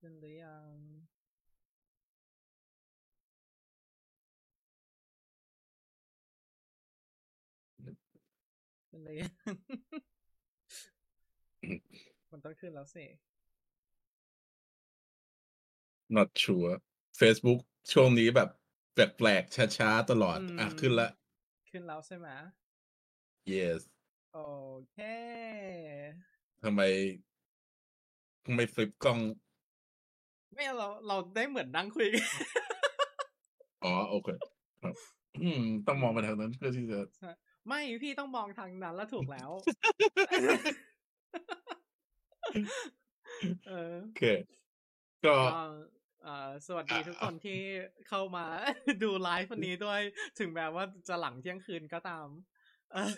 ขึ้นหรือยังขึ้นหรือยังมันต้องขึ้นแล้วสิ not sure Facebook ช่วงนี้แบบแปลกๆช้าๆตลอด อะอืมขึ้นละ ขึ้นแล้วใช่ไหม yes โอเคทำไมทำไมฟลิปกล้อง ไม่เราเราได้เหมือนนั่งคุยกันอ๋อโอเคครับอืมต้องมองไปทางนั้นเพื่อที่จะไม่พี่ต้องมองทางนั้นแล้วถูกแล้วเออโอเคก็ก็เอ่อสวัสดีทุกคนที่เข้ามาดูไลฟ์วันนี้ด้วย ถึงแม้ว่าจะหลังเที่ยงคืนก็ตามเออ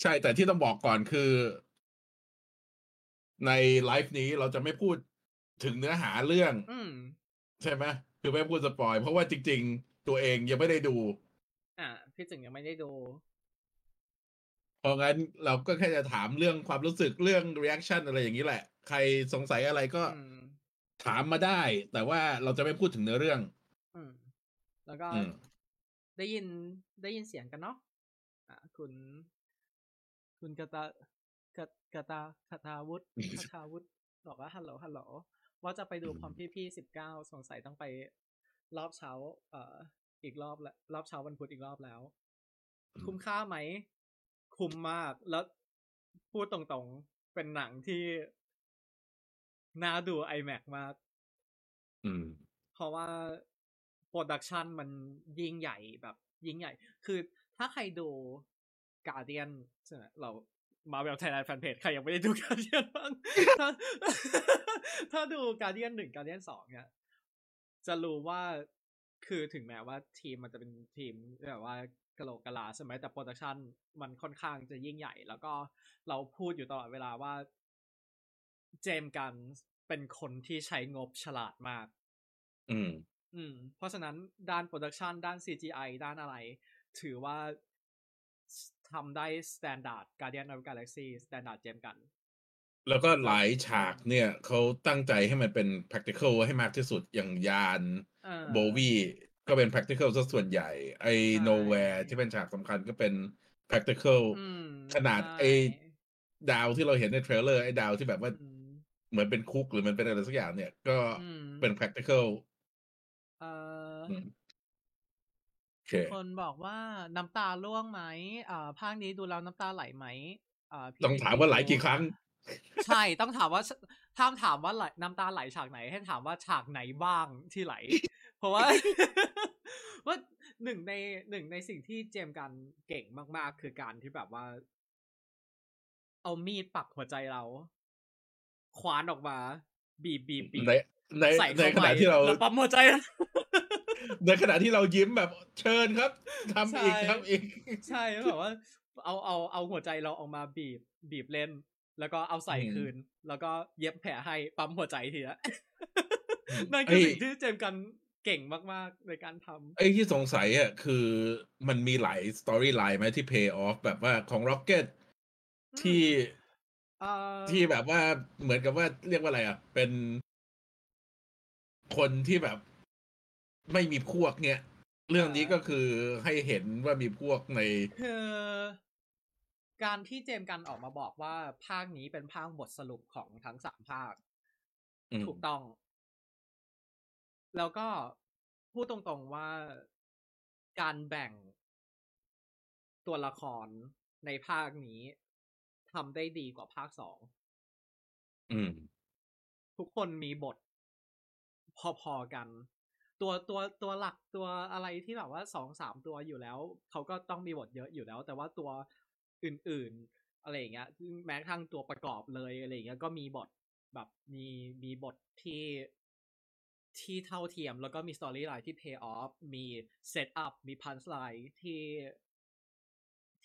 ใช่แต่ที่ต้องบอกก่อนคือ ในไลฟ์นี้เราจะไม่พูด ถึงเนื้อหาเรื่องอืมใช่ไหมคือไม่พูดสปอย เพราะว่าจริง ๆ ตัวเองยังไม่ได้ดู อะพี่จึงยังไม่ได้ดูเพราะงั้นเราก็แค่จะถามเรื่องความรู้สึกเรื่อง reaction อะไรอย่างนี้แหละ ใครสงสัยอะไรก็อืมถามมาได้ แต่ว่าเราจะไม่พูดถึงเนื้อเรื่อง อืม แล้วก็อืมได้ยินได้ยินเสียงกันเนาะอะคุณ คุณกตากตกตากตาวุฒิคตาวุฒิบอกว่าฮัลโหลฮัลโหล ว่าจะไปดูพร้อมพี่พี่สิบเก้าสงสัยต้องไปรอบเช้า เอ่อ อีกรอบละรอบเช้าวันพุธอีกรอบแล้ว คุ้มค่าไหม คุ้มมาก แล้วพูดตรงๆ เป็นหนังที่น่าดู IMAX มาก อืม เพราะว่า production มันยิ่งใหญ่แบบ ยิ่งใหญ่ คือถ้าใครดูกา a เดียนใช่ไหมเรา Marvel Thailand Fanpage ใครยังไม่ได้ดูกา a เดียนบ้างถ้าถ้าดูกา a เดียนหนึ่งกา a เดียนสองเนี่ยจะรู้ว่าคือถึงแม้ว่าทีมมันจะเป็นทีมแบบว่ากะโหลกกะลาใช่ไหมแต่ production มันค่อนข้างจะยิ่งใหญ่ แล้วก็เราพูดอยู่ตลอดเวลาว่า James Gunn เป็นคนที่ใช้งบฉลาดมาก อืม อืม เพราะฉะนั้นด้าน production ด้าน CGI ด้านอะไร ถือว่า ทำได้ standard Guardian of Galaxy standard James Gunn แล้วก็หลายฉากเนี่ยเขาตั้งใจให้มันเป็น practical ให้มากที่สุดอย่างยานเออ Bowie ก็เป็น practical ซะส่วนใหญ่ ไอ้ใช่ Knowhere ที่เป็นฉากสำคัญก็เป็น practical อืมขนาดใช่ไอ้ดาวที่เราเห็นในเทรลเลอร์ไอ้ดาวที่แบบว่าอืมเหมือนเป็นคุกหรือมันเป็นอะไรสักอย่างเนี่ย ก็อืมเป็น practical เอ่อออื มโอเคคนบอกว่าน้ำตาร่วงไหมอ่าภาคนี้ดูแล้วน้ำตาไหลไหมอ่าพี่ต้องถามว่าหลายกี่ครั้ง ใช่ต้องถามว่าถ้ามถามว่าไหลน้ำตาไหลฉากไหน ให้ถามว่าฉากไหนบ้างที่ไหล เพราะว่าว่าหนึ่งในหนึ่งในสิ่งที่เจมส์กันเก่งมาก ๆ คือการที่แบบว่า เอามีดปักหัวใจเราคว้านออกมา บีบบีบบีบในในใส่ในเข้าขไปณะที่เราแล้วปั๊มหัวใจ ในขณะที่เรายิ้มแบบเชิญครับทำอีกใช่ทำอีก ใช่แล้วแบบว่า เอาเอาเอาหัวใจเราออกมาบีบบีบเล่น แล้วก็เอาใส่อืมคืน แล้วก็เย็บแผลให้ปั๊มหัวใจทีละอืมนั่นคือเอ้ยสิ่งที่เจมส์กันเก่งมาก ๆ ในการทำไอ้ที่สงสัยอะคือมันมีหลายสตอรี่ไลน์ไหมที่ pay off แบบว่าของ Rocket ที่เอ่อที่แบบว่าเหมือนกับว่าเรียกว่าอะไรอะ เป็นคนที่แบบ ไม่มีพวกเนี่ย เรื่องนี้ก็คือให้เห็นว่ามีพวกในคือการที่เจมส์กันออกมาบอกว่าภาคนี้เป็นภาคบทสรุปของทั้งสามภาคอืมถูกต้อง แล้วก็พูดตรงๆว่าการแบ่งตัวละครในภาคนี้ทำได้ดีกว่าภาคสองอืมทุกคนมีบทพอๆกัน ตัวตัวตัวหลักตัวอะไรที่แบบว่าสองสามตัวอยู่แล้ว เขาก็ต้องมีบทเยอะอยู่แล้ว แต่ว่าตัวอื่นๆอะไรอย่างเงี้ยแม้กระทั่งตัวประกอบเลยอะไรอย่างเงี้ยก็มีบทแบบมีมีบทที่ที่เท่าเทียมแล้วก็มี storyline ที่ pay off มี setup มี punchline ที่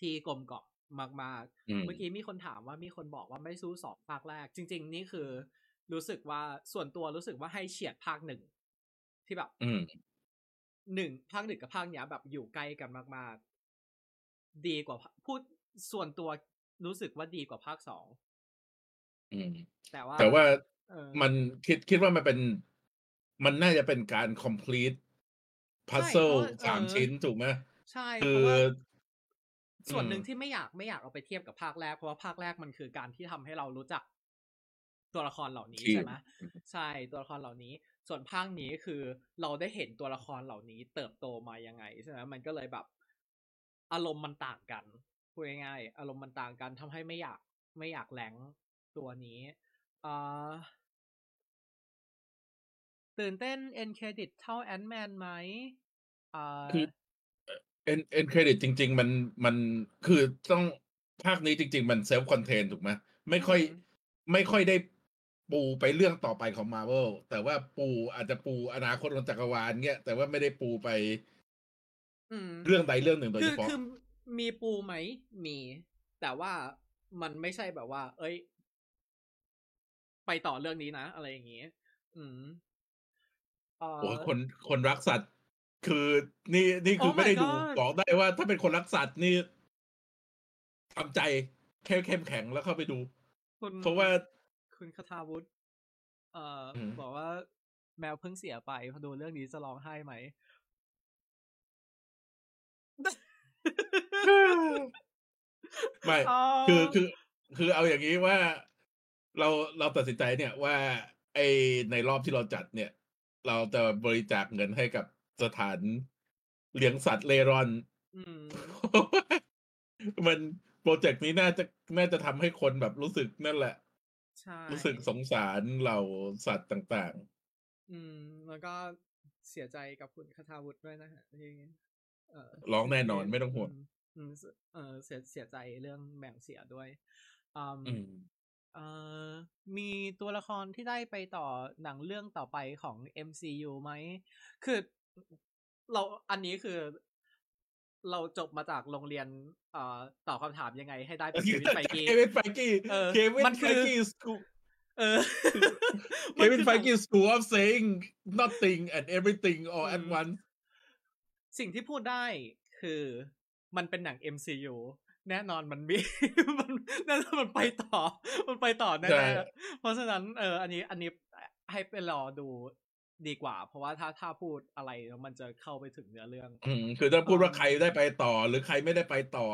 ที่กลมกล่อมมากๆอืมเมื่อกี้มีคนถามว่ามีคนบอกว่าไม่สู้สองภาคแรก จริง ๆ นี่คือ รู้สึกว่าส่วนตัวรู้สึกว่าให้เฉียดภาคหนึ่ง ที่แบบอืมหนึ่งภาคหนึ่งกับภาคเนี้ยแบบอยู่ใกล้กันมาก ๆ ดีกว่าภาพูดส่วนตัวรู้สึกว่าดีกว่าภาคสองอืมแต่ว่า แต่ว่าเออมันคิดคิดว่ามันเป็น มันน่าจะเป็นการ complete ใช่ puzzle เพราะว่าสามเออชิ้นถูกไหมใช่คืเพอราะว่าส่วนหนึ่งอืมที่ไม่อยากไม่อยากเอาไปเทียบกับภาคแรกเพราะว่าภาคแรกมันคือการที่ทำให้เรารู้จัก ตัวละครเหล่านี้ทีมใช่ไหมใช่ตัวละครเหล่านี้ ส่วนภาคนี้คือเราได้เห็นตัวละครเหล่านี้เติบโตมายังไงใช่ไหมมันก็เลยแบบ อารมณ์มันต่างกันพูดง่ายๆอารมณ์มันต่างกันทำให้ไม่อยากไม่อยาก rank ตัวนี้อ่าตื่นเต้น end credit เท่า Ant-Man ไหมอ่าคือ end end credit จริง ๆ มันมันคือต้องภาคนี้จริง ๆ มันเซลฟ์คอนเทนถูกไหมไม่ค่อยอืมไม่ค่อยได้ ปูไปเรื่องต่อไปของมา r v เวลแต่ว่าปูอาจจะปูอนาคตของจักรวาลเงี้ยแต่ว่าไม่ได้ปูไปอืมเรื่องใดเรื่องหนึ่งโดยคืเฉอพาะคือมีปูไหมมี แต่ว่ามันไม่ใช่แบบว่า เอ้ย ไปต่อเรื่องนี้นะ อะไรอย่างงี้ อืมเอ่อโอ้ยคนคนรักสัตว์ คือนี่นี่คือ Oh ไม่ได้ my ดู God บอกได้ว่า ถ้าเป็นคนรักสัตว์นี่ทำใจแค่เข้มแข็งแล้วเข้าไปดูคุณเพราะว่า คุณคทาวุฒิเอ่ออมบอกว่าแมวเพิ่งเสียไปพอดูเรื่องนี้จะร้องไห้ไหม ไม่อ๋อคือคือคือเอาอย่างนี้ว่าเราเราตัดสินใจเนี่ยว่า ไอในรอบที่เราจัดเนี่ย เราจะบริจาคเงินให้กับสถานเลี้ยงสัตว์เล่ร่อนอืมเพราะว่ามันโปรเจกต์นี้น่าจะน่าจะทำให้คนแบบรู้สึกนั่นแหละ ใช่รู้สึกสงสารเหล่าสัตว์ต่างอืม แล้วก็เสียใจกับคุณคทาวุฒิด้วยนะฮะที่เอ่อๆร้องแน่นอนไม่ต้องห่วงมอืมเออเสียเสียใจเรื่องแมวเสียด้วยอืมอืมเอ่อมีตัวละครที่ได้ไปต่อหนังเรื่องต่อไปของ MCU ไหม คือเราอันนี้คือ เราจบมาจากโรงเรียนเอ่อตอบคำถามยังไงให้ได้เป็นชีวิตไฟกี้เควินไฟกี้เออเควินมันไฟคือกี้สกูเออเควินไฟกี้ school of saying nothing and everything all at อืม once สิ่งที่พูดได้คือมันเป็นหนัง MCU แน่นอนมันมีมันแน่นอนมันไปต่อ มันไปต่อใช่แน่ๆเพราะฉะนั้นเอออันนี้อันนี้ให้ไปรอดู ดีกว่า เพราะว่าถ้าถ้าพูดอะไรแล้วมันจะเข้าไปถึงเนื้อเรื่อง อืมคือถ้าพูดว่าอืมใครได้ไปต่อ หรือใครไม่ได้ไปต่อ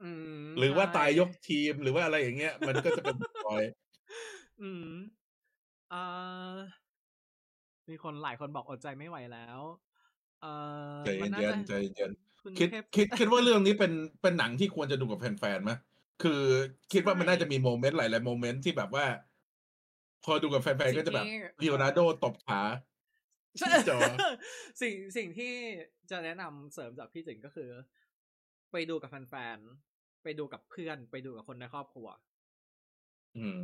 อืมหรือว่าใช่ตายยกทีมหรือว่าอะไรอย่างเงี้ย มันก็จะเป็นปอย อืมอ่ามีคนหลายคนบอกอดใจไม่ไหวแล้ว เออใจมันน่าเย็นจะๆใจเย็นคุณคิดเทพคิดคิดว่าเรื่องนี้เป็นเป็นหนังที่ควรจะดูกับแฟนๆไหมคือคิดว่ามันใช่น่าจะมีโมเมนต์หลายๆโมเมนต์ที่แบบว่า พอดูกับแฟนๆก็จะแบบสิ่งที่ลีโอนาร์โดตบขาใช่ที่จอ สิ่งสิ่งที่จะแนะนำเสริมจากพี่จิงก็คือ ไปดูกับแฟนๆ ไปดูกับเพื่อน ไปดูกับคนในครอบครัว อืม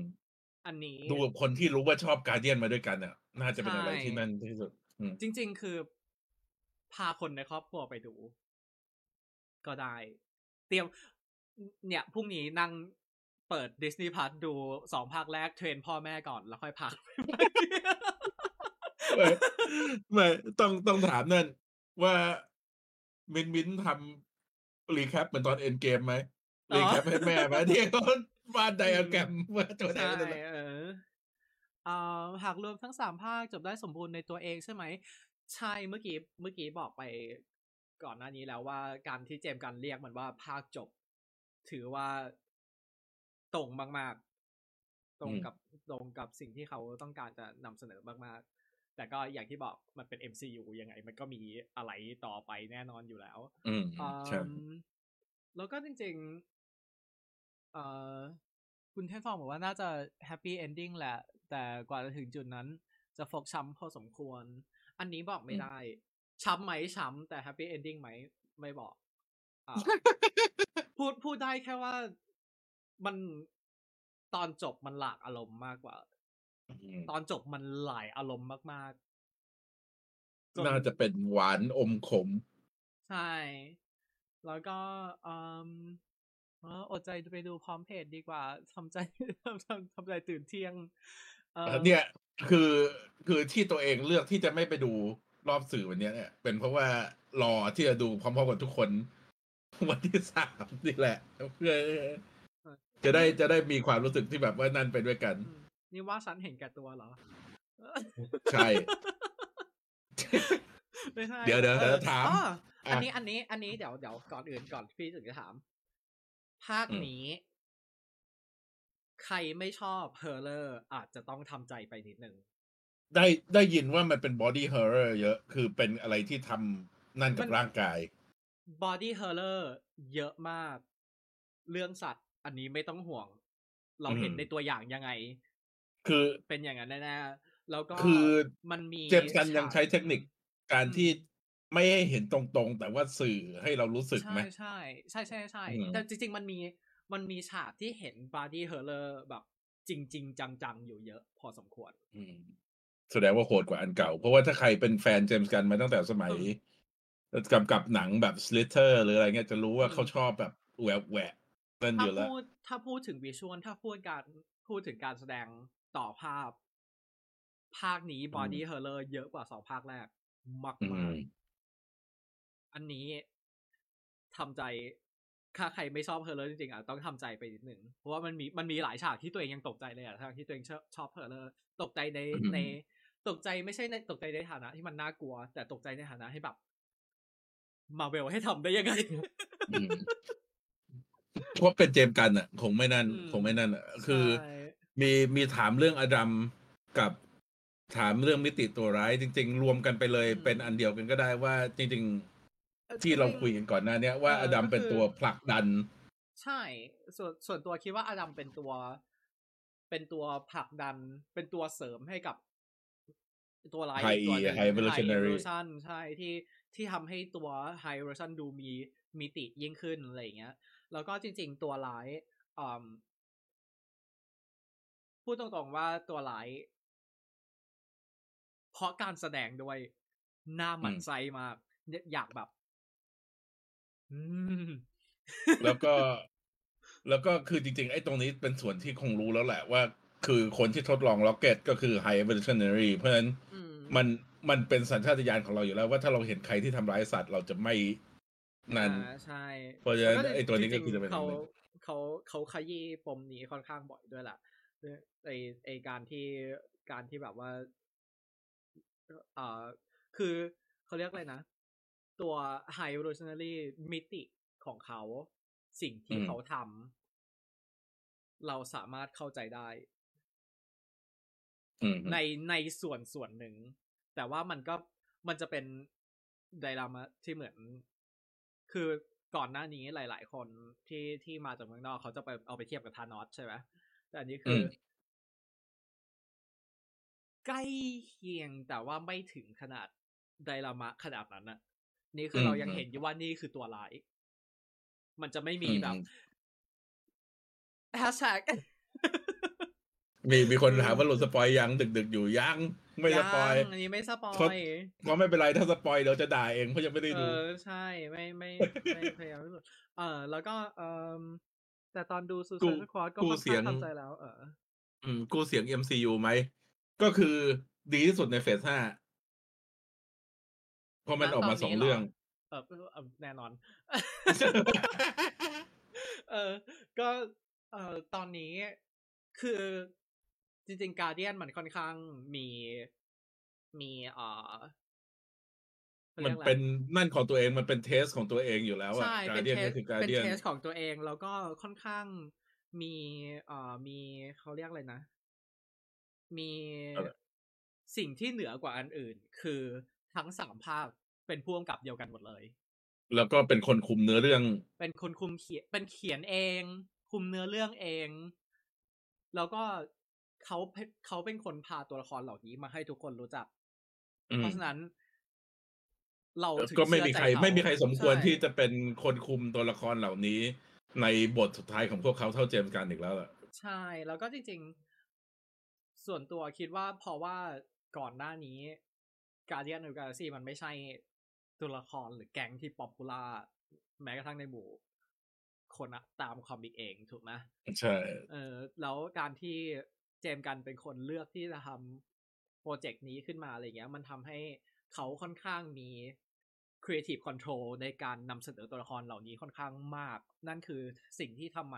อันนี้ดูกับคนที่รู้ว่าชอบการเดียนมาด้วยกันอะน่าจะเป็นอะไรใช่ที่นั่นที่สุดอืมจริง ๆ คือ พาคนในครอบครัวไปดู ก็ได้ เตรียม เนี่ยพรุ่งนี้นั่งเปิดดิสนีย์พัทดูสองภาคแรกเทรนพ่อแม่ก่อนแล้วค่อยพัก ไม่ไม่ต้องต้องถามนั่น ว่ามินมินทำรีแคปเหมือนตอนเอ็นเกมไหมอ๋อรีแคปให้แม่ไหมที่เขาวาดไดอะแกรมว่าตัวไหนใช่ตัวไหนเอออ่าหากรวมทั้งสามภาคจบได้สมบูรณ์ในตัวเองใช่ไหม ใช่เมื่อกี้เมื่อกี้บอกไปก่อนหน้านี้แล้วว่าการที่เจมส์กันเรียกมันว่าภาคจบ ถือว่าตรงมาก ๆ ตรงกับตรงกับสิ่งที่เขาต้องการจะนำเสนอมากๆ แต่ก็อย่างที่บอกมันเป็น MCU ยังไง มันก็มีอะไรต่อไปแน่นอนอยู่แล้ว อืมใช่อืมแล้วก็จริงๆเอ่อคุณเทนฟองบอกว่าน่าจะ happy ending แหละ แต่กว่าจะถึงจุดนั้น จะฟกช้ำพอสมควร อันนี้บอกไม่อืมได้ ช้ำไหมช้ำแต่ happy ending ไหม ไม่บอกอ่าพูดพูดได้แค่ว่ามันตอนจบมันหลากอารมณ์มากกว่าอืม ตอนจบมันหลายอารมณ์มากๆจน่าจะเป็นหวานอมขม ใช่ แล้วก็อืมเอออดใจไปดูพร้อมเพจดีกว่าทำใจทำทำทำใจตื่นเที่ยงเออเนี่ยคือคือที่ตัวเองเลือกที่จะไม่ไปดูรอบสื่อวันเนี้ยเนี่ย เป็นเพราะว่ารอที่จะดูพร้อมๆกับทุกคน วันที่สามนี่แหละเพื่อจะได้จะได้มีความรู้สึกที่แบบว่านั่นไปด้วยกันอืม นี่ว่าฉันเห็นแก่ตัวเหรอ ใช่ ไม่ใช่ เดี๋ยวเดี๋ยวออเดี๋ยวถามอ๋ออันอะนี้อันนี้อันนี้เดี๋ยวเดี๋ยวก่อนอื่นก่อนพี่ถึงจะถาม ภาคอืมนี้ ใครไม่ชอบเฮอร์เลอร์อาจจะต้องทำใจไปนิดนึง ได้ได้ยินว่ามันเป็น body horror เยอะ คือเป็นอะไรที่ทำนั่นกัมับนร่างกายbody horror เยอะมาก เรื่องสัตว์ อันนี้ไม่ต้องห่วง เราเห็นอืมในตัวอย่างยังไง คือเป็นอย่างนั้นแน่ๆแล้วก็คือมันมี James Gunn ยังใช้เทคนิคการอืมที่ไม่ให้เห็นตรงๆ แต่ว่าสื่อให้เรารู้สึกใช่ไหมใช่ใช่ใช่ใช่อืมแต่จริง ๆ มันมีมันมีฉากที่เห็น body horror แบบ จริง ๆ จังๆ อยู่เยอะพอสมควรอืมแสดงว่าโหดกว่าอันเก่า เพราะว่าถ้าใครเป็นแฟน James Gunn มาตั้งแต่สมัยกำกับหนังแบบ Slither หรืออะไรเงี้ยจะรู้ว่าอืมเขาชอบแบบแหวกแหวกนั่นอถ้ายู่แล้วพูดถ้าพูดถึง visual ถ้าพูดการพูดถึงการแสดง ต่อภาพ ภาคนี้ body horror เยอะกว่าสองภาคแรกมากอืมากมอันนี้ทำใจถ้าใครไม่ชอบ horror จริงๆอะต้องทำใจไปนิดหนึ่งเพราะว่ามันมีมันมีหลายฉากที่ตัวเองยังตกใจเลยอะทั้งที่ตัวเองชอบชอบ horror ตกใจในอืมในตกใจไม่ใช่ในตกใจในฐานะที่มันน่ากลัว แต่ตกใจในฐานะให้แบบมาเวลให้ทำได้ยังไงอืมเพราะเป็นเจมส์กันอะ คงไม่นั่นอืมคงไม่นั่นอะคือใช่ มีมีถามเรื่องอดัมกับถามเรื่องมิติตัวร้าย จริง ๆ รวมกันไปเลยเป็นอันเดียวกันก็ได้ว่า จริง ๆ ที่เราคุยกันก่อนหน้า เนี้ยว่าเอออดัมก็คือเป็นตัวผลักดัน ใช่ ส่วนส่วนตัวคิดว่าอดัมเป็นตัว เป็นตัวผลักดัน เป็นตัวเสริมให้กับตัวร้าย High อีกตัวหนึ่ง High Evolutionary Evolution ใช่ที่ที่ทำให้ตัว High Evolution ดูมีมิติยิ่งขึ้นอะไรอย่างเงี้ย แล้วก็จริง ๆ ตัวร้ายอืม พูดตรงๆว่าตัวร้ายเพราะการแสดงด้วยหน้าหมันอืมไส้มากเนี่ยอยากแบบอืมแล้วก็ แล้วก็คือจริงๆ ไอ้ตรงนี้เป็นส่วนที่คงรู้แล้วแหละว่า คือคนที่ทดลองล็อกเก็ตก็คือ High Evolutionary เพราะฉะนั้นอืมมันมันเป็นสัญชาตญาณของเราอยู่แล้วว่าถ้าเราเห็นใครที่ทำร้ายสัตว์เราจะไม่นั่นอ่าใช่เพราะฉะนั้นแล้วไอ้ตัวนี้ก็จริงๆคือจะเป็นเขาอันหนึ่งเขาเขาขยี้ปมนี้ค่อนข้างบ่อยด้วยแหละ ไอไอการที่การที่แบบว่าเอ่อคือเขาเรียกอะไรนะ ตัว High Evolutionary มิติของเขา สิ่งที่อืมเขาทำเราสามารถเข้าใจได้อืมในในส่วนส่วนหนึ่ง แต่ว่ามันก็มันจะเป็นไดรามะที่เหมือน คือก่อนหน้านี้หลาย ๆ คนที่ที่มาจากเมืองนอกเขาจะไปเอาไปเทียบกับธานอสใช่ไหม แต่อันนี้คืออมใกล้เคียงแต่ว่าไม่ถึงขนาดไดรามะขนาดนั้นน่ะนี่คือเรายังเห็นอยู่ว่านี่คือตัวร้าย มันจะไม่มีแบบอืมแฮชแท็กมีมีคนถามว่าหลุดสปอยยังดึกดึกๆอยู่ยัง ไม่สปอยอันนี้ไม่สปอทดยก็ไม่เป็นไรถ้าสปอยเดี๋ยวจะด่าเองเพราะยังไม่ได้เอดูอใช่ไม่ไม่ไม่พยายามที่สุดเออแล้วก็เออ แต่ตอนดูซูกูซ i นควอดก็กูค่อนเสียข้างงเข้าใจแล้วเออ อืม กูเสียง MCU ไหม ก็คือดีที่สุดในเฟสห้าเพราะมันณออกมาตอนสองนี้เหรอเรื่องเออเออแน่นอน เออ ก็เออตอนนี้คือจริงๆการเดียนมันค่อนข้างมีมีเอ่อขา มันรียกอะไรเป็นนั่นของตัวเองมันเป็นเทสของตัวเองอยู่แล้วอะใช่กาเป็นเดียนเทก็สคือการเป็นเดียนเทสของตัวเองแล้วก็ค่อนข้างมีเอ่อมีเขาเรียกอะไรนะ มีสิ่งที่เหนือกว่าอันอื่น คือทั้งสามภาคเป็นพ่วงกับเดียวกันหมดเลย แล้วก็เป็นคนคุมเนื้อเรื่อง เป็นคนคุมเขียนเป็นเขียนเอง คุมเนื้อเรื่องเอง แล้วก็เขาเพเขาเป็นคนพาตัวละครเหล่านี้มาให้ทุกคนรู้จักอืมเพราะฉะนั้น เราถึงก็ไม่มีเชื่อใครใจเขาไม่มีใครสมควรใช่ที่จะเป็นคนคุมตัวละครเหล่านี้ ในบทสุดท้ายของพวกเขาเท่า James Gunn อีกแล้วล่ะใช่แล้วก็จริง ๆ ส่วนตัวคิดว่าเพราะว่าก่อนหน้านี้ Guardian of the Galaxy มันไม่ใช่ตัวละครหรือแก๊งที่ popular แม้กระทั่งในหมู่คนอะตาม comic เองถูกไหมใช่เออแล้วการที่ James Gunn เป็นคนเลือกที่จะทำโปรเจกต์นี้ขึ้นมาอะไรเงี้ย มันทำให้เขาค่อนข้างมี Creative Control ในการนำเสนอตัวละครเหล่านี้ค่อนข้างมาก นั่นคือสิ่งที่ทำไม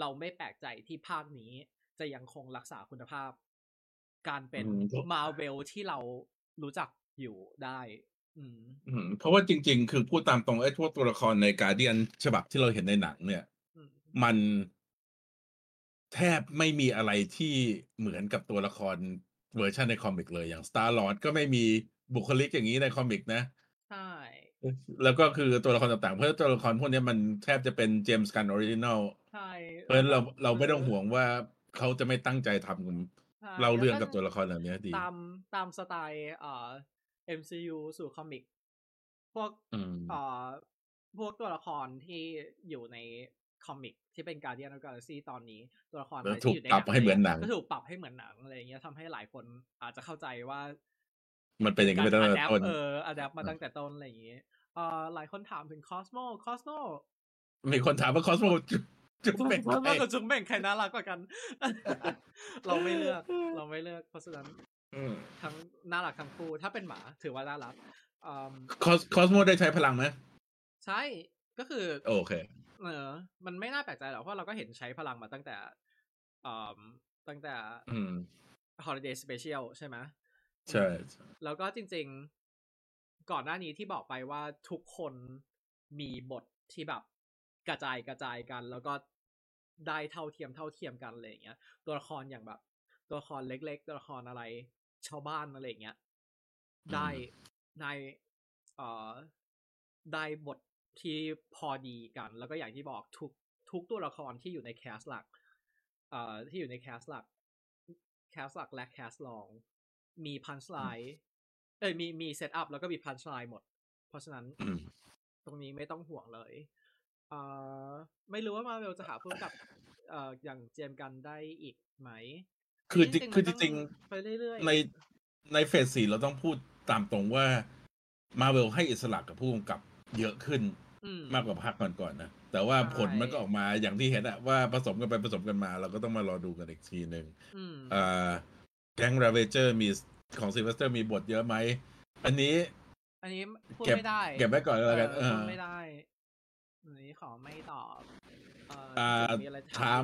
เราไม่แปลกใจที่ภาคนี้จะยังคงรักษาคุณภาพ การเป็นอืมมาเวลที่เรารู้จักอยู่ได้อืมอืมเพราะว่าจริง ๆ คือพูดตามตรงไอ้พวกตัวละครในการเดียนฉบับที่เราเห็นในหนัง เนี่ยอืมมันแทบไม่มีอะไรที่เหมือนกับตัวละครเวอร์ชันใน comic เลยอย่าง Star Lord ก็ไม่มีบุคลิกอย่างนี้ใน comic นะใช่ แล้วก็คือตัวละครต่างๆ เพราะตัวละครพวกเนี้ยมันแทบจะเป็น James Gunn originalใช่เพราะฉะนั้นเราเราไม่ต้องคือห่วงว่าเขาจะไม่ตั้งใจทำใช่เล่าเรื่องกับแล้ตัวละครเหล่านี้ดี ตามตามสไตล์เอ่อ MCU สู่ comic พวกอืมเอ่อพวกตัวละครที่อยู่ในคอมิกที่เป็น Guardian of Galaxy ตอนนี้ ตัวละครแล้วอะไรถูกที่อยู่ในปรับให้เหมือนหนังก็ถูกปรับให้เหมือนหนังอะไรอย่างเงี้ยทำให้หลายคนอาจจะเข้าใจว่า มันเป็นอย่างนี้กาไปรตั้งอะแต่แดปต้นเอออะแดปมาอืมตั้งแต่ต้นอะไรอย่างเงี้ยเอ่อหลายคนถามถึงคอสโมคอสโมมีคนถามว่าคอสโมจุจุเป็นคอสโมใครกับจุงเม่งใครน่ารักกว่ากัน เราไม่เลือกเราไม่เลือกเพราะฉะนั้นอืมทั้งน่ารักทั้งคู่ถ้าเป็นหมาถือว่าน่ารักอืมคอสคอสโมได้ใช้พลังไหมใช่ก็คือ โอเคเออ มันไม่น่าแปลกใจหรอกเพราะเราก็เห็นใช้พลังมาตั้งแต่อืมตั้งแต่อืม Holiday Special ใช่ไหม ใช่แล้วก็จริง ๆ ก่อนหน้านี้ที่บอกไปว่าทุกคนมีบทที่แบบกระจายกระจายกัน แล้วก็ได้เท่าเทียมเท่าเทียมกันอะไรอย่างเงี้ย ตัวละครอย่างแบบ ตัวละครเล็ก ๆ ตัวละครอะไรชาวบ้านอะไรอย่างเงี้ย ได้ในเอ่อได้บทที่พอดีกัน แล้วก็อย่างที่บอกทุกทุกตัวละครที่อยู่ใน cast หลัก เอ่อที่อยู่ใน cast หลัก cast หลักและ cast รอง มี punchline เอ้ยมีมี setup แล้วก็มี punchline หมด เพราะฉะนั้นอืมตรงนี้ไม่ต้องห่วงเลยเอ่อไม่รู้ว่ามาเวลจะหาผู้กำกับเอ่ออย่าง James Gunn ได้อีกไหม คือจริงๆคือมันจต้ริงไปเรื่อยๆในใน phase สี่เราต้องพูดตามตรงว่ามาเวลให้อิสระกับผู้กำกับเยอะขึ้นอืมมากกว่าภาคก่อนๆนะ แต่ว่าใช่ผลมันก็ออกมาอย่างที่เห็นอะว่าผสมกันไปผสมกันมา เราก็ต้องมารอดูกันอีกทีหนึ่งอืมอ่า แก๊ง Ravager มีของ Sylvester มีบทเยอะไหม อันนี้ อันนี้พูดเก็บไม่ได้ เก็บไว้ก่อนแล้วกันเออพูดเออไม่ได้อันนี้ขอไม่ตอบเอ่ออ่าจะมีอะไรถาม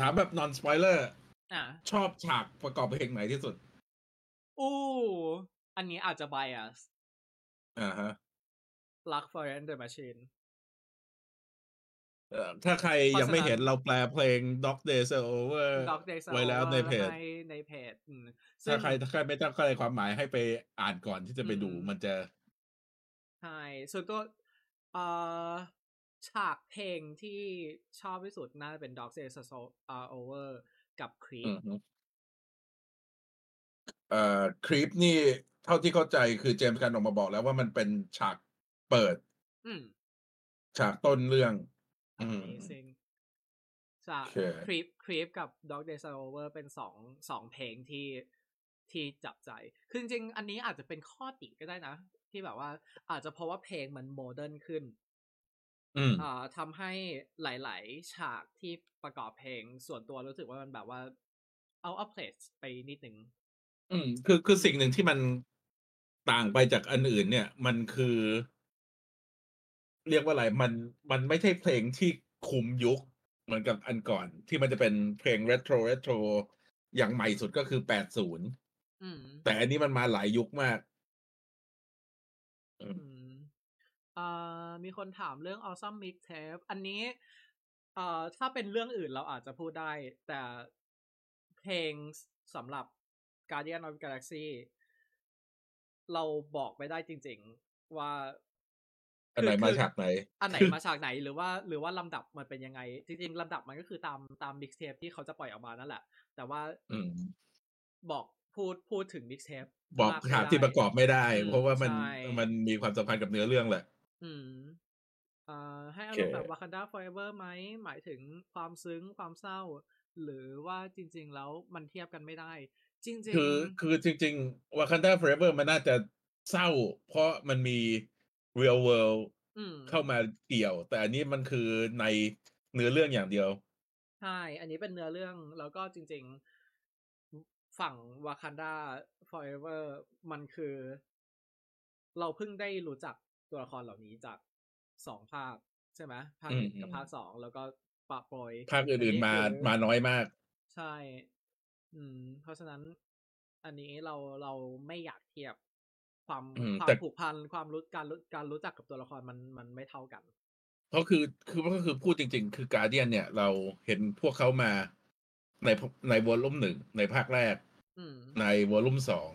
ถามแบบนอนสปอยเลอร์อะชอบฉากประกอบเพลงไหนที่สุดอู้อันนี้อาจจะ bias อ่าฮะ Luck for and the Machine เอ่อ ถ้าใครยังไม่เห็นเราแปลเพลง Dog Days Are Over Dog Days Are ไว้แล้วใน Over เพจให้ในเพจอืมซึ่ถ้างใครถ้าใครไม่ต้องเข้าใจความหมายให้ไปอ่านก่อนที่จะไปดูอืมมันจะใช่ส่วนตัวเอ่อฉากเพลงที่ชอบที่สุดน่าจะเป็น Dog Days Are Over กับ Creep อือฮึเอ่อคลิปนี่เท่าที่เข้าใจคือเจมส์กันออกมาบอกแล้วว่ามันเป็นฉากเปิดอืมฉากต้นเรื่องอืม amazing ฉากโอเค Creep Creep กับ Dog Days Are Over เป็นสองสองเพลงที่ที่จับใจ คือจริงๆอันนี้อาจจะเป็นข้อติก็ได้นะ ที่แบบว่าอาจจะเพราะว่าเพลงมัน modern ขึ้นอืมอ่าทำให้หลาย ๆ ฉากที่ประกอบเพลงส่วนตัวรู้สึกว่ามันแบบว่า out of place ไปนิดนึงอืม คือคือสิ่งหนึ่งที่มันต่างไปจากอันอื่นเนี่ย มันคือ เรียกว่าอะไรมันมันไม่ใช่เพลงที่คุมยุคเหมือนกับอันก่อน ที่มันจะเป็นเพลงเรโทรเรโทรอย่างใหม่สุดก็คือแปดศูนย์อืมแต่อันนี้มันมาหลายยุคมากอืมอ่ามีคนถามเรื่อง Awesome Mixtape อันนี้เอ่อถ้าเป็นเรื่องอื่นเราอาจจะพูดได้ แต่เพลงสำหรับ Guardian of Galaxy เราบอกไม่ได้จริง ๆ ว่า อันไหนคือมาคือฉากไหน อันไหนมาฉากไหนหรือว่าหรือว่าลำดับมันเป็นยังไง จริงๆลำดับมันก็คือตามตาม Mixtape ที่เขาจะปล่อยออกมานั่นแหละ แต่ว่าอืมบอกพูดพูดถึง Mixtape บอกมไม่ฉากที่ประกอบไม่ได้อืมเพราะว่ามันใช่มันมีความสัมพันธ์กับเนื้อเรื่องแหละ อืมอ่าให้อาโอรเคมณ์แบบ Wakanda Forever ไหมหมายถึงความซึ้งความเศร้า หรือว่าจริง ๆ แล้วมันเทียบกันไม่ได้ จริง ๆ คือคือจริงๆ Wakanda Forever มันน่าจะเศร้า เพราะมันมี real world อืมเข้ามาเกี่ยว แต่อันนี้มันคือในเนื้อเรื่องอย่างเดียว ใช่ อันนี้เป็นเนื้อเรื่องแล้วก็จริง ๆ ฝั่ง Wakanda Forever มันคือ เราเพิ่งได้รู้จักตัวละครเหล่านี้จากสองภาค ใช่ไหมภาคหนึ่งอืมกับภาคสองแล้วก็ปะปล่อยภาคอื่นๆมาอัคือมาน้อยมาก ใช่ อืม เพราะฉะนั้น อันนี้เราเราไม่อยากเทียบ ความอืมควาแต่มผูกพันความรู้การรู้การรู้จักกับตัวละครมันมันไม่เท่ากันเพราะคือคือก็คือพูดจริง ๆ คือการเดียนเนี่ย เราเห็นพวกเขามาในในวอลลุ่มหนึ่งในภาคแรกอืมในวอลลุ่มสอง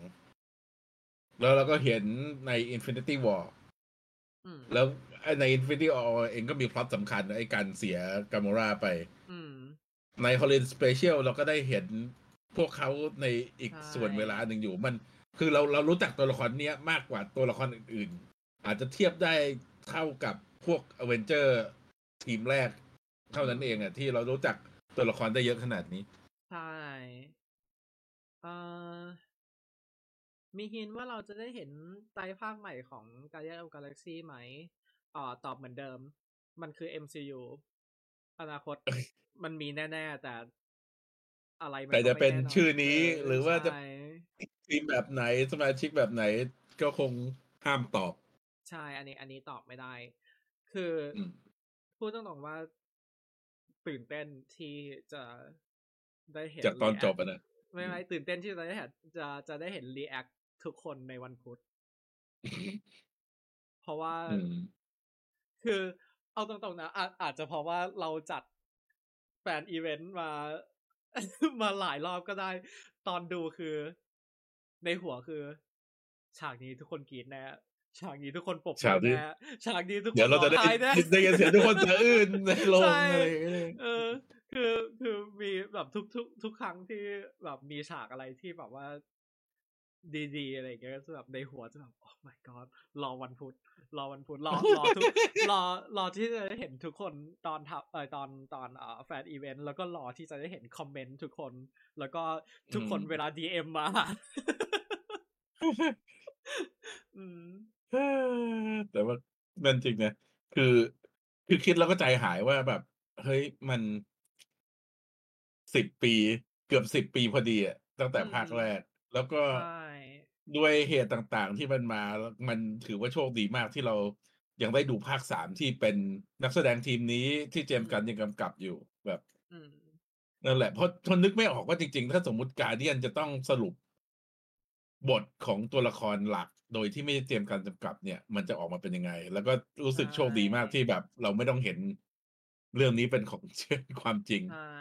แล้วเราก็เห็นใน Infinity War อืมแล้วไอ้ใน Infinity War เองก็มีพล็อตสำคัญไอ้การเสียกามอราไปอืมใน Holiday Special เราก็ได้เห็นพวกเขาในอีกใช่ส่วนเวลาหนึ่งอยู่มัน คือเราเรารู้จักตัวละครเนี้ยมากกว่าตัวละครอื่นๆ อาจจะเทียบได้เท่ากับพวกอเวนเจอร์ทีมแรก เท่านั้นเองอะที่เรารู้จักตัวละครได้เยอะขนาดนี้ ใช่เอ่อมีฮินว่าเราจะได้เห็นไตรภาคใหม่ของ Guardian of Galaxy ไหมอ่อตอบเหมือนเดิม มันคือ MCU อนาคตมันมีแน่ ๆ แต่อะไรมันแต่ก็จะไม่เป็นแน่นอนชื่อนี้เออหรือว่าจะใช่ ทีมแบบไหนสมาชิกแบบไหนก็คงห้ามตอบ ใช่ อันนี้อันนี้ตอบไม่ได้ คืออมพูดตรงๆว่าตื่นเต้นที่จะได้เห็นจากตอน react จบอะนะไม่ไม่ตื่นเต้นที่จะได้เห็นจะจะได้เห็น react ทุกคนในวันพุธเพราะว่าอืมคือเอาตรงๆนะอาอาจจะเพราะว่าเราจัด fan event มา มาหลายรอบก็ได้ ตอนดูคือ ในหัวคือ ฉากนี้ทุกคนกรี๊ดแน่ฉากนี้ทุกคนปรบมือฉากนี้แน่ฉากนี้ทุกคนเดี๋ยวเราจะได้ร้องไห้แน่ได้ยินเสียงทุกคนสะอื้นในโรงใช่อะไรอย่างเงี้ยเออ คือคือมีแบบทุกทุกทุกครั้งที่แบบมีฉากอะไรที่แบบว่า ดีๆอะไรอย่างเงี้ยก็จะแบบในหัวจะแบบโอ้ my god รอวันพุธรอวันพุธรอรอทุกรอรอที่จะได้เห็นทุกคนตอนทับเออตอนตอนเอ่อ fan event แล้วก็รอที่จะได้เห็น comment ทุกคน แล้วก็ทุกคนอืมเวลา DM มาอืมแต่ว่านั่นจริงนะคือ คือคิดแล้วก็ใจหายว่าแบบ เฮ้ยมันสิบปี เกือบสิบปีพอดีอะตั้งแต่อืมภาคแรก แล้วก็ใช่ด้วยเหตุต่างๆ ที่มันมาแล้วมันถือว่าโชคดีมากที่เรายังได้ดูภาคสามที่เป็นนักแสดงทีมนี้ที่เจมส์กันยังกำกับอยู่แบบอืมนั่นแหละเพราะทนนึกไม่ออกว่าจริง ๆ ถ้าสมมติการเดียนจะต้องสรุป บทของตัวละครหลัก โดยที่ไม่ได้เตรียมการกำกับ เนี่ย มันจะออกมาเป็นยังไง แล้วก็รู้สึกโชคดีมากที่แบบ เราไม่ต้องเห็นเรื่องนี้เป็นของความจริงใช่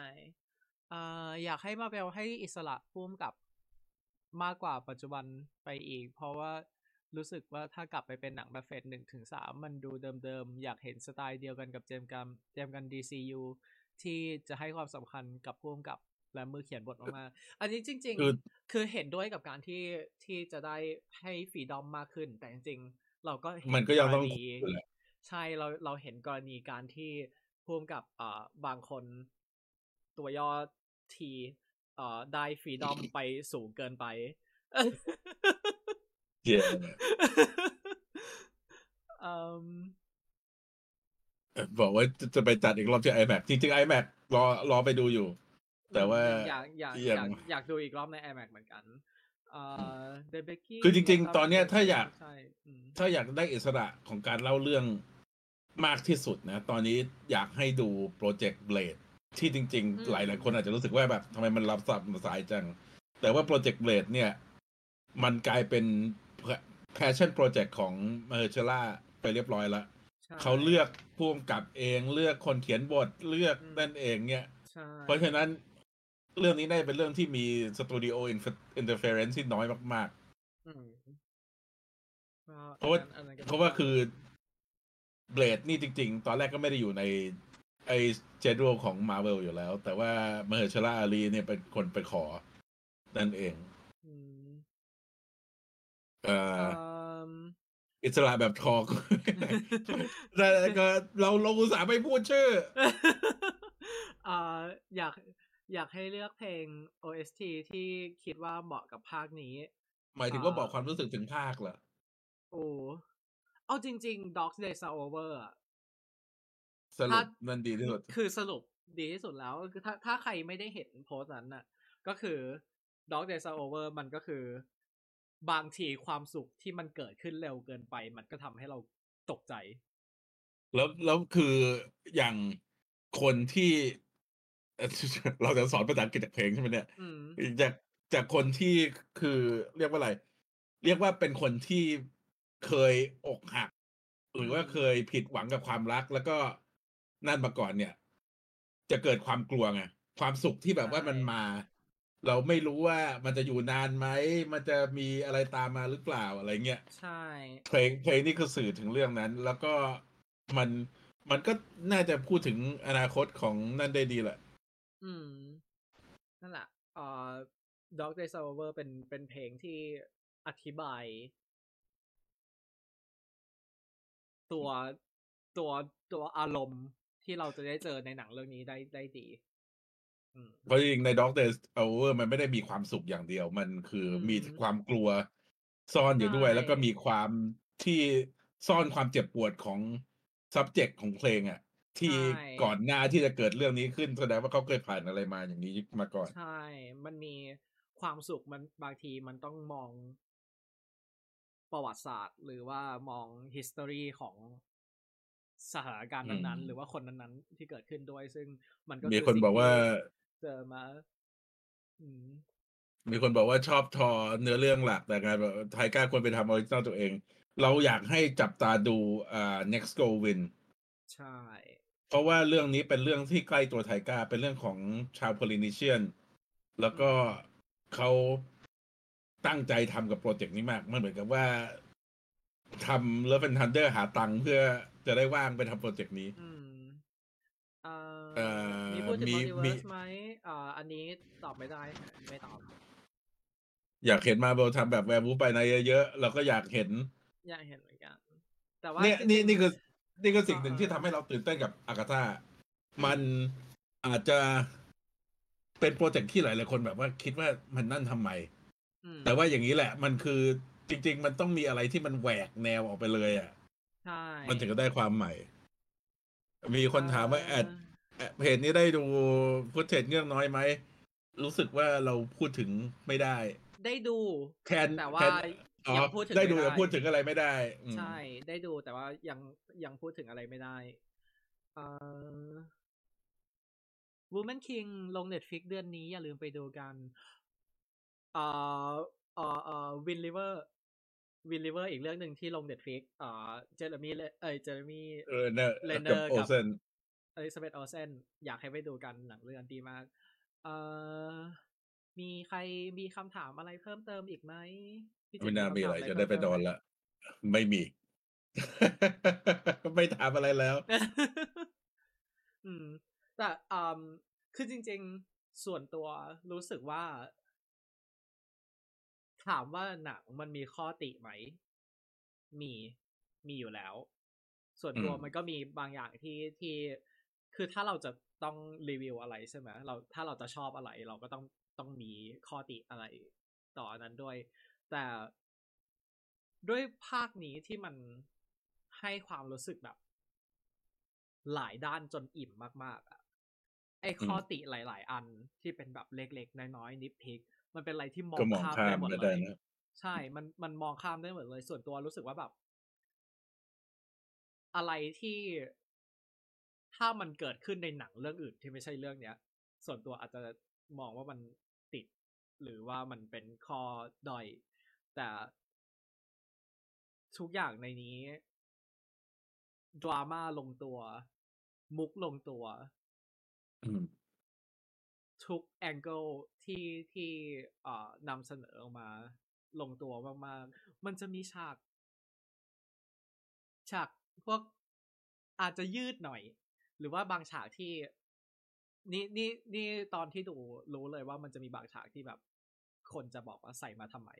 เอ่ออยากให้มาเบลให้อิสระพุ่มกับ มากกว่าปัจจุบันไปอีก เพราะว่ารู้สึกว่าถ้ากลับไปเป็นหนังแบบเฟสหนึ่งถึงสามมันดูเดิมๆ อยากเห็นสไตล์เดียวกันกับเจมส์กันเจมส์กัน DCU ที่จะให้ความสำคัญกับพุ่มกับและมือเขียนบทมากๆอันนี้จริงคือๆคือเห็นด้วยกับการที่ที่จะได้ให้ฟรีดอมมากขึ้น แต่จริงๆ เราก็เห็มันก็ยังต้องรณีอยู่แหละใช่เราเราเห็นกรณีการที่พ่วงกับอ่าบางคนตัวย่อที เอ่อได้ฟรีดอมไปสูงเกินไปเย่อืมบอกว่าจะจะไปจัดอีกรอบที่ iMac จริงๆ iMac รอรอไปดูอยู่ แต่ว่าอยากอยากยัองยากอยากดูอีกรอบใน iMac เหมือนกันเอ่อเดเบกกี้คือจริง ๆ ตอนเนี้ยถ้าอยากใช่อืมถ้าอยากได้อิสระของการเล่าเรื่องมากที่สุดนะ ตอนนี้อยากให้ดูโปรเจกต์เบลด ที่จริง ๆ หลายๆคนอาจจะรู้สึกว่าแบบทำไมมันรับสับสายจัง แต่ว่าโปรเจกต์เบลดเนี่ย มันกลายเป็นpassion project ของมาเฮอร์ชาลาไปเรียบร้อยแล้วใช่เขาเลือกผู้กำกับเองเลือกคนเขียนบทเลือกอืมนั่นเองเนี่ยใช่เพราะฉะนั้นเรื่องนี้ได้เป็นเรื่องที่มี studio interference ที่น้อยมากอืมก็เพราะว่าอันนั้นก็ๆเพราะว่าคือเบลดนี่จริง ๆ ตอนแรกก็ไม่ได้อยู่ใน ไอเจด u ลของมาเวลอยู่แล้ว แต่ว่ามาเฮอร์ชาลาอาลีเนี่ยเป็นคนไปขอ นั่นเองอืมเอ่ออืมอิสระแบบทอกแต่ก็เราเราอุตส่าห์ไม่พูดชื่ออ่าอยากอยากให้เลือกเพลง OST ที่คิดว่าเหมาะกับภาคนี้ หมายถึงว่าบอกความรู้สึกถึงภาคเหรอโอ้เอาจริง ๆ Dogs Days Are Over อะ สรุถ้าปนั่นดีที่สุด คือสรุปดีที่สุดแล้วคือถ้าถ้าใครไม่ได้เห็นโพสต์นั้นน่ะ ก็คือ Dogs Days Are Over มันก็คือบางทีความสุขที่มันเกิดขึ้นเร็วเกินไป มันก็ทำให้เราตกใจ แล้วแล้วคืออย่างคนที่เอ่อเราจะสอนภาษาอังกฤษจากเพลงใช่ไหมเนี่ย?อืมจากจากคนที่คือเรียกว่าอะไร เรียกว่าเป็นคนที่เคยอกหัก หรือว่าเคยผิดหวังกับความรักแล้วก็ นั่นมาก่อนเนี่ย จะเกิดความกลัวไงความสุขที่แบบว่ามันใช่มา เราไม่รู้ว่ามันจะอยู่นานไหมมันจะมีอะไรตามมาหรือเปล่าอะไรเงี้ยใช่เพลงเพลงนี้คือสื่อถึงเรื่องนั้น แล้วก็มันมันก็น่าจะพูดถึงอนาคตของนั่นได้ดีแหละอืม นั่นแหละเอ่อ Dog Days Are Over เป็นเป็นเพลงที่อธิบาย ตัวตัวตัวอารมณ์ ที่เราจะได้เจอในหนังเรื่องนี้ได้ได้ดีอืมเพราะจริงๆใน Dog Days Are Over มันไม่ได้มีความสุขอย่างเดียว มันคืออืมีมความกลัวซ่อนอใชยู่ด้วย แล้วก็่มีความที่ซ่อนความเจ็บปวดของซับเจกต์ของเพลงอะใชที่ก่อ่นหน้าที่จะเกิดเรื่องนี้ขึ้นแสดงว่าเขาเคยผ่านอะไรมาอย่างนี้มาก่อน ใช่ มันมีความสุขมันบางทีมันต้องมองประวัติศาสตร์ หรือว่ามอง history ของ สถานการณ์อืนั้นๆ หรือมว่าคนนั้นๆ ที่เกิดขึ้นด้วย ซึ่งมันก็มีคือคนสิ่งบอกทว่าี่เจอมาอืมมีคนบอกว่าชอบทอเนื้อเรื่องหลักแต่กลายแบบไทก้าควรไปทำออริจินัลตัวเอง เราอยากให้จับตาดูอ่า Next Go Win ใช่ เพราะว่าเรื่องนี้เป็นเรื่องที่ใกล้ตัวไทก้าเป็นเรื่องของชาว Polynesian แล้วอืก็มเขาตั้งใจทำกับพรอเจกต์นี้มาก มันเหมือนกับว่าทำ Love and Thunder หาตังค์เพื่อ จะได้ว่างไปทำพรอเจกต์นี้อืมเอ่เอ่อมีอพูดถึงมีมี Multiverse ไหม?อ่าอันนี้ตอบไม่ได้ ไม่ตอบ อยากเห็น Marvel ทำแบบ Werewolf by Night เยอะๆเราก็อยากเห็น อยากเห็นเหมือนกัน แต่ว่าเนี่ยจนี่ริงนี่คือ นี่คือๆสิ่งหนึ่งที่เอทำอให้เราตื่นเต้นกับ Agatha อืมันมอาจจะเป็นพรอเจกต์ที่หลายๆคนแบบว่าคิดว่ามันนั่นทำไม?อืมแต่ว่าอย่างงี้แหละ มันคือจริง ๆ มันต้องมีอะไรที่มันแหวกแนวออกไปเลยอะ ใช่มันถึงจะได้ความใหม่ มีคนถามว่าแอดเออแอดเพจนี้ได้ดู Footage เงือกน้อยไหม?รู้สึกว่าเราพูดถึงไม่ได้ ได้ดูแทนแต่แทว่านอ๋อยังพูดถึงได้ไม่ดูไดแต่้พูดถึงอะไรไม่ได้อืใชม่ได้ดูแต่ว่ายังยังพูดถึงอะไรไม่ได้เอ่อ Woman King ลง Netflix เดือนนี้อย่าลืมไปดูกันเอ่อเอ่อเอ่ อ Wind River Wind River อีกเรื่องหนึ่งที่ลง Netflix อ่า Jeremy เลเอ๊ย Jeremy เออเนอะกับ Renner กับ Olsen Elizabeth Olsen อยากให้ไปดูกันหนังเรื่องนั้นดีมากเอ่อมีใครมีคำถามอะไรเพิ่มเติมอีกไหม?พี่เจไม่มีน่ามีคำถาอะมไรอะไรจะเพิ่ได้มไปเติมนอไหม?นแล้วไม่มี ไม่ถามอะไรแล้ว อืม แต่อ่าคือจริง ๆ ส่วนตัวรู้สึกว่า ถามว่าหนังมันมีข้อติไหม?มีมีอยู่แล้ว ส่วนอืตัวมมันก็มีบางอย่างที่ที่คือถ้าเราจะต้องรีวิวอะไรใช่ไหมเราถ้าเราจะชอบอะไร เราก็ต้องต้องมีข้อติอะไรต่ออันนั้นด้วย แต่ด้วยภาคนี้ที่มันให้ความรู้สึกแบบ หลายด้านจนอิ่มมาก ๆอะไอ้อืข้อมติหลาย ๆ อันที่เป็นแบบเล็ก ๆ น้อยๆ nitpick มันเป็นอะไรที่มอก็งมองข้ามข้าได้มหมดไม่เลได้ยนะใช่ มันมันมองข้ามได้หมดเลย ส่วนตัวรู้สึกว่าแบบ อะไรที่ถ้ามันเกิดขึ้นในหนังเรื่องอื่นที่ไม่ใช่เรื่องเนี้ย ส่วนตัวอาจจะมองว่ามันติด หรือว่ามันเป็นข้อด้อย แต่ทุกอย่างในนี้ drama ลงตัว มุกลงตัวอืม ทุกแองเกิลที่ที่อ่านำเสนอออกมาลงตัวมากๆ มันจะมีฉาก ฉากพวกอาจจะยืดหน่อย หรือว่าบางฉากที่ นี่นี่นี่ตอนที่ดูรู้เลยว่ามันจะมีบางฉากที่แบบ คนจะบอกว่าใส่มาทำไม?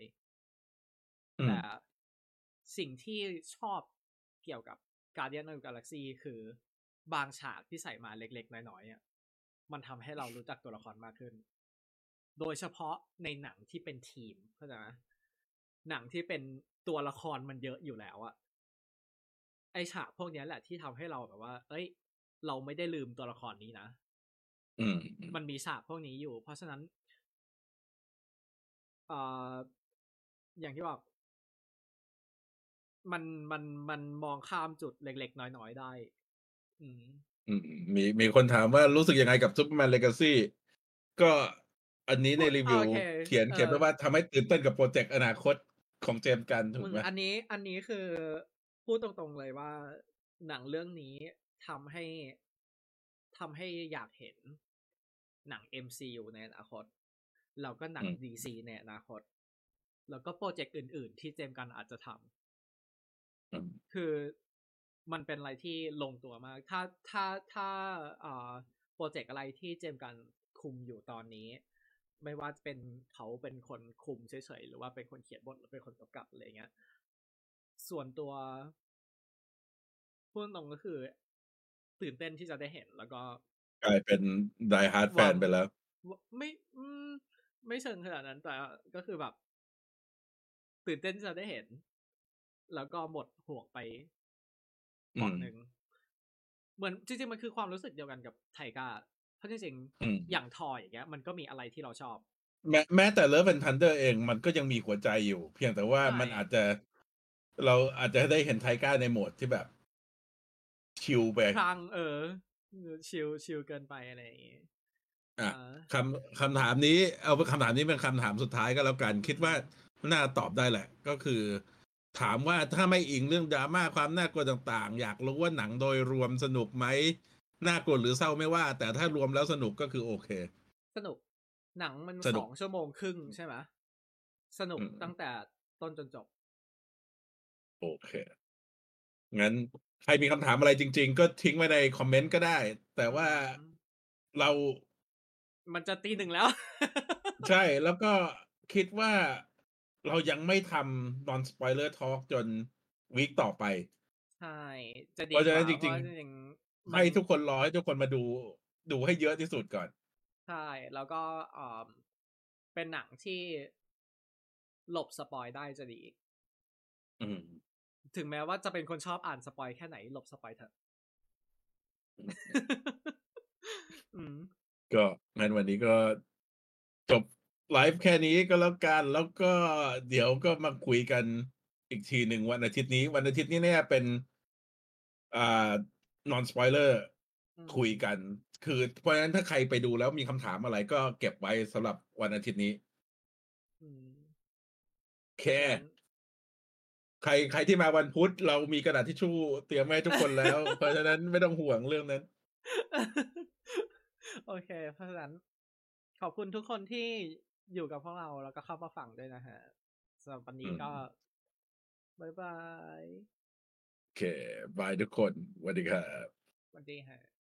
อืแต่มสิ่งที่ชอบเกี่ยวกับ Guardians of the Galaxy คือบางฉากที่ใส่มาเล็กๆ น้อยๆอะ มันทำให้เรารู้จักตัวละครมากขึ้น โดยเฉพาะในหนังที่เป็นทีมเข้าใจไหม?หนังที่เป็นตัวละครมันเยอะอยู่แล้วอะไอ้ฉากพวกเนี้ยแหละที่ทำให้เราแบบว่าเฮ้ย เราไม่ได้ลืมตัวละครนี้นะอืมอืมัมนมีฉากพวกนี้อยู่ เพราะฉะนั้นอ่าอย่างที่บอกมันมันมันมองข้ามจุดเล็กๆน้อยๆได้ อืม อืมมีมีคนถามว่ารู้สึกยังไงกับ Superman Legacy ก็อันนี้ในรีวิวโอเคเขียนเออเขียนไว้ว่าทำให้ตื่นเต้นกับโปรเจกต์อนาคตของเจมส์กันถูมึกงไหมอันนี้อันนี้คือพูดตรงๆเลยว่า หนังเรื่องนี้ทำให้ทำให้อยากเห็น หนัง MCU ในอนาคต แล้วก็หนัง DC ในอนาคต แล้วก็โปรเจกต์อื่น ๆ ที่เจมส์กันอาจจะทำ อืมคือ มันเป็นอะไรที่ลงตัวมาก ถ้าถ้าถ้าเอ่อโปรเจกต์อะไรที่เจมส์กันคุมอยู่ตอนนี้ ไม่ว่าจะเป็นเขาเป็นคนคุมเฉยๆ หรือว่าเป็นคนเขียนบทหรือเป็นคนกำกับอะไรเงี้ย ส่วนตัวพูดตรงๆก็คือ ตื่นเต้นที่จะได้เห็นแล้วก็กลายเป็น die hard fan ไปแล้วว่าไม่อืมไม่เชิงขนาดนั้นแต่ก็คือแบบ ตื่นเต้นที่จะได้เห็น แล้วก็หมดห่วงไปอืม ก่อนหนึ่งเหมือนจริงๆมันคือความรู้สึกเดียวกันกับไทก้าเพราะจริงอืมๆอย่างทอยอย่างเงี้ย มันก็มีอะไรที่เราชอบ แม้แม้แต่ Love and Thunder เองมันก็ยังมีหัวใจอยู่ เพียงแต่ว่าใช่มันอาจจะ เราอาจจะได้เห็นไทก้าในโหมดที่แบบ ชิลไปครั้งเออ ชิลชิลเกินไปอะไรอย่างเงี้ยอะอ่าคำคำถามนี้ เอาเป็นคำถามนี้เป็นคำถามสุดท้ายก็แล้วกัน คิดว่าน่าตอบได้แหละ ก็คือ ถามว่าถ้าไม่อิงเรื่องดราม่าความน่ากลัวต่างๆ อยากรู้ว่าหนังโดยรวมสนุกไหมน่ากลัวหรือเศร้าไม่ว่า แต่ถ้ารวมแล้วสนุกก็คือโอเค สนุก หนังมันสนุสกองชั่วโมงครึ่งใช่ไหมสนุกอืมตั้งแต่ต้นจนจบ โอเค งั้นใครมีคำถามอะไรจริง ๆ ก็ทิ้งไว้ในคอมเมนต์ก็ได้ แต่ว่าอืมเรา มันจะตีหนึ่งแล้ว ใช่แล้วก็คิดว่า เรายังไม่ทำ non spoiler talk จนวีคต่อไป ใช่ จะดีเพราะฉะนั้นกว่จริงๆเพาะจริงๆมันให้ทุกคนรอให้ทุกคนมาดูดูให้เยอะที่สุดก่อน ใช่ แล้วก็เอ่อเป็นหนังที่หลบ spoil ได้จะดีอืมถึงแม้ว่าจะเป็นคนชอบอ่าน spoil แค่ไหนหลบ spoil เถอะอืมก็งั้นวันนี้ก็จบ ไลฟ์แค่นี้ก็แล้วกัน แล้วก็เดี๋ยวก็มาคุยกันอีกทีหนึ่งวันอาทิตย์นี้ วันอาทิตย์นี้เนี่ยเป็นอ่า non spoiler อืมคุยกัน คือเพราะฉะนั้นถ้าใครไปดูแล้วมีคำถามอะไรก็เก็บไว้สำหรับวันอาทิตย์นี้อืมโอเค ใครใครที่มาวันพุธเรามีกระดาษทิชชู่เตรียมไว้ให้ทุกคนแล้ว เพราะฉะนั้นไม่ต้องห่วงเรื่องนั้น โอเค เพราะฉะนั้นขอบคุณทุกคนที่ อยู่กับพวกเราแล้วก็เข้ามาฟังด้วยนะฮะสำหรับวันนี้ก็บ๊ายบาย โอเค บายทุกคนสวัสดีครับสวัสดีฮะ